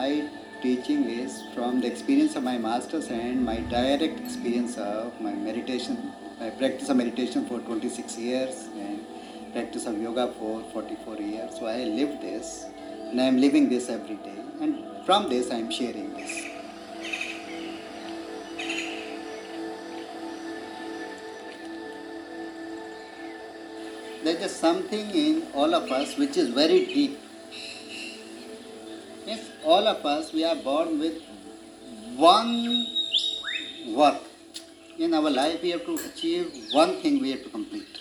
My teaching is from the experience of my masters and my direct experience of my meditation. I practice of meditation for 26 years and practice of yoga for 44 years. So I live this and I am living this every day. And from this I am sharing this. There is something in all of us which is very deep. Yes, all of us, we are born with one work. In our life, we have to achieve one thing we have to complete.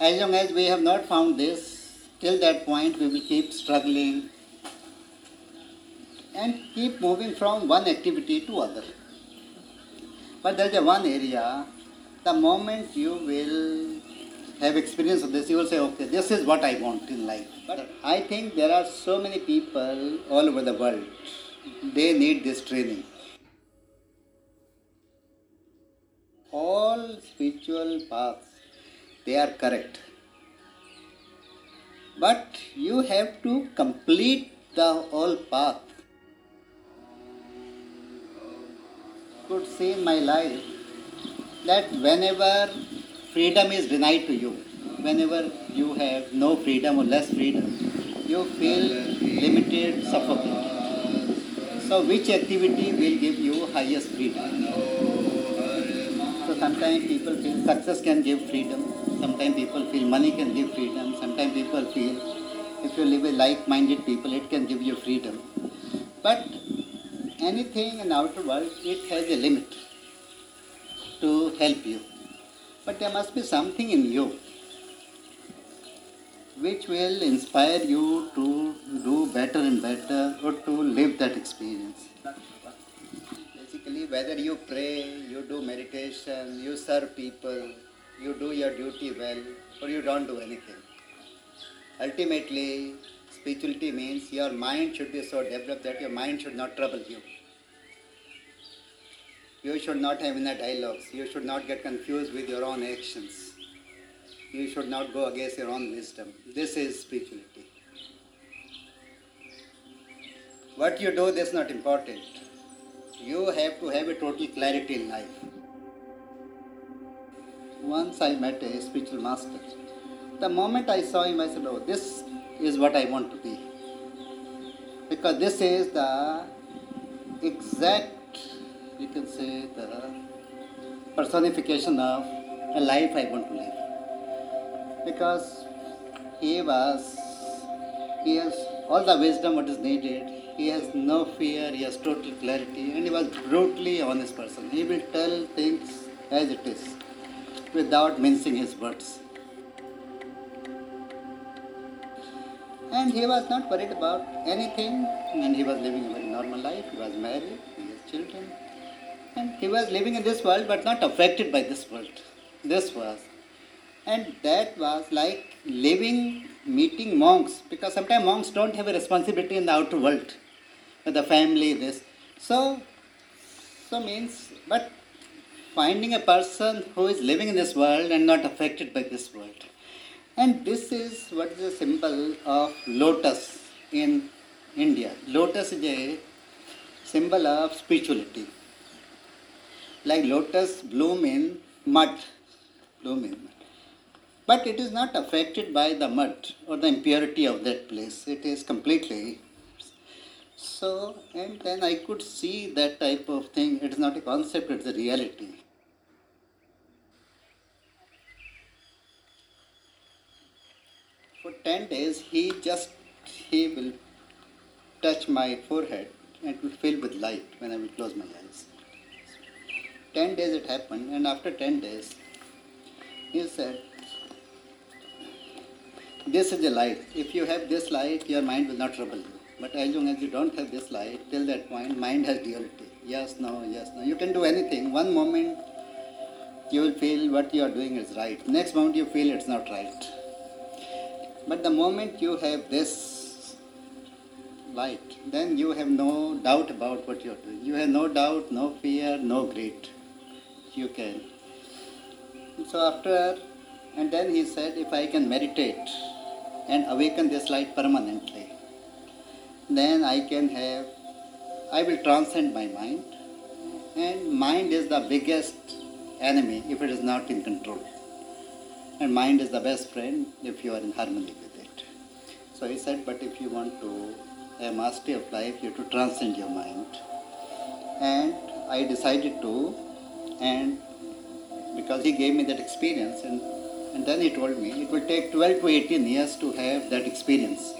As long as we have not found this, till that point, we will keep struggling and keep moving from one activity to other. But there is a one area, the moment you will have experience of this, you will say, okay, this is what I want in life. But I think there are so many people all over the world, they need this training. All spiritual paths, they are correct. But you have to complete the whole path. Could see in my life that whenever freedom is denied to you, whenever you have no freedom or less freedom, you feel limited, suffocated. So, which activity will give you highest freedom? So, sometimes people feel success can give freedom, sometimes people feel money can give freedom, sometimes people feel if you live with like minded people, it can give you freedom. But anything in outer world, it has a limit to help you. But there must be something in you which will inspire you to do better and better or to live that experience. Basically, whether you pray, you do meditation, you serve people, you do your duty well, or you don't do anything. Ultimately, spirituality means your mind should be so developed that your mind should not trouble you. You should not have inner dialogues. You should not get confused with your own actions. You should not go against your own wisdom. This is spirituality. What you do, that's not important. You have to have a total clarity in life. Once I met a spiritual master. The moment I saw him, I said, Oh, this is what I want to be. Because this is the exact you can say the personification of a life I want to live. Because he was, he has all the wisdom what is needed. He has no fear, he has total clarity, and he was brutally honest person. He will tell things as it is, without mincing his words. And he was not worried about anything, and he was living a very normal life. He was married, he has children, and he was living in this world but not affected by this world. This was. And that was like living, meeting monks, because sometimes monks don't have a responsibility in the outer world, with the family, this. So, so means, but finding a person who is living in this world and not affected by this world. And this is what is the symbol of lotus in India. Lotus is a symbol of spirituality like lotus bloom in mud, bloom in mud. But it is not affected by the mud or the impurity of that place. It is completely. So, and then I could see that type of thing. It is not a concept, it's a reality. For 10 days, he just, he will touch my forehead and it will fill with light when I will close my eyes. 10 days it happened, and after 10 days, he said, This is the light. If you have this light, your mind will not trouble you. But as long as you don't have this light, till that point, mind has duality. Yes, no, yes, no. You can do anything. One moment, you will feel what you are doing is right. Next moment, you feel it's not right. But the moment you have this light, then you have no doubt about what you are doing. You have no doubt, no fear, no greed you can. So after, and then he said, if I can meditate and awaken this light permanently, then I can have, I will transcend my mind. And mind is the biggest enemy if it is not in control. And mind is the best friend if you are in harmony with it. So he said, but if you want to have mastery of life, you have to transcend your mind. And I decided to, and because he gave me that experience, and, and then he told me it will take 12 to 18 years to have that experience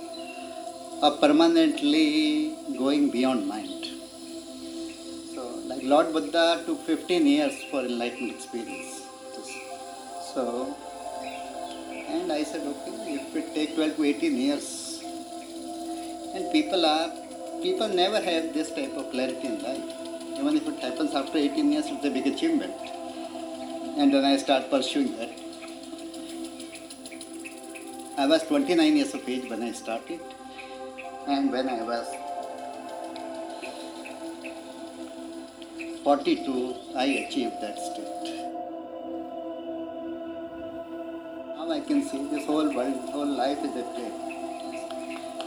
of permanently going beyond mind. So, like Lord Buddha took 15 years for enlightenment experience. So, and I said, okay, if it take 12 to 18 years, and people are, people never have this type of clarity in life. Even if it happens after 18 years, it's a big achievement. And then I start pursuing that. I was 29 years of age when I started, and when I was 42, I achieved that state. Now I can see this whole world, whole life is a play.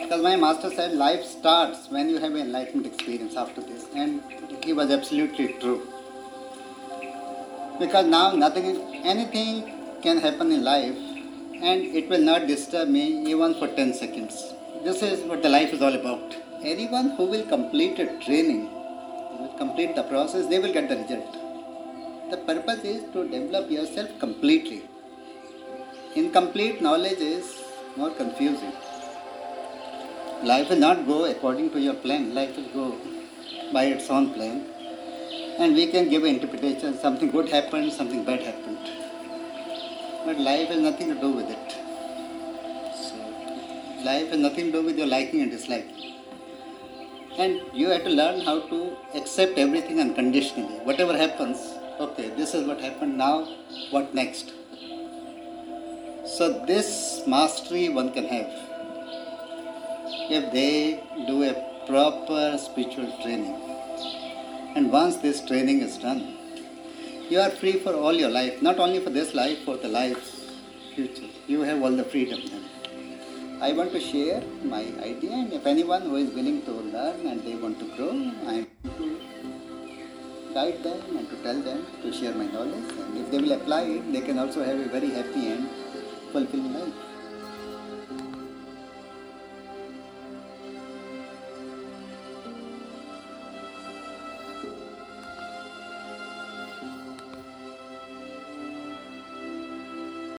Because my master said life starts when you have an enlightenment experience after this, and he was absolutely true. Because now nothing, anything can happen in life, and it will not disturb me even for 10 seconds. This is what the life is all about. Anyone who will complete a training, will complete the process, they will get the result. The purpose is to develop yourself completely. Incomplete knowledge is more confusing. Life will not go according to your plan, life will go by its own plan. And we can give an interpretation something good happened, something bad happened. But life has nothing to do with it. So, life has nothing to do with your liking and disliking. And you have to learn how to accept everything unconditionally. Whatever happens, okay, this is what happened now, what next? So, this mastery one can have if they do a proper spiritual training. And once this training is done, you are free for all your life, not only for this life, for the life future. You have all the freedom then. I want to share my idea, and if anyone who is willing to learn and they want to grow, I am to guide them and to tell them to share my knowledge. And if they will apply it, they can also have a very happy and fulfilling life.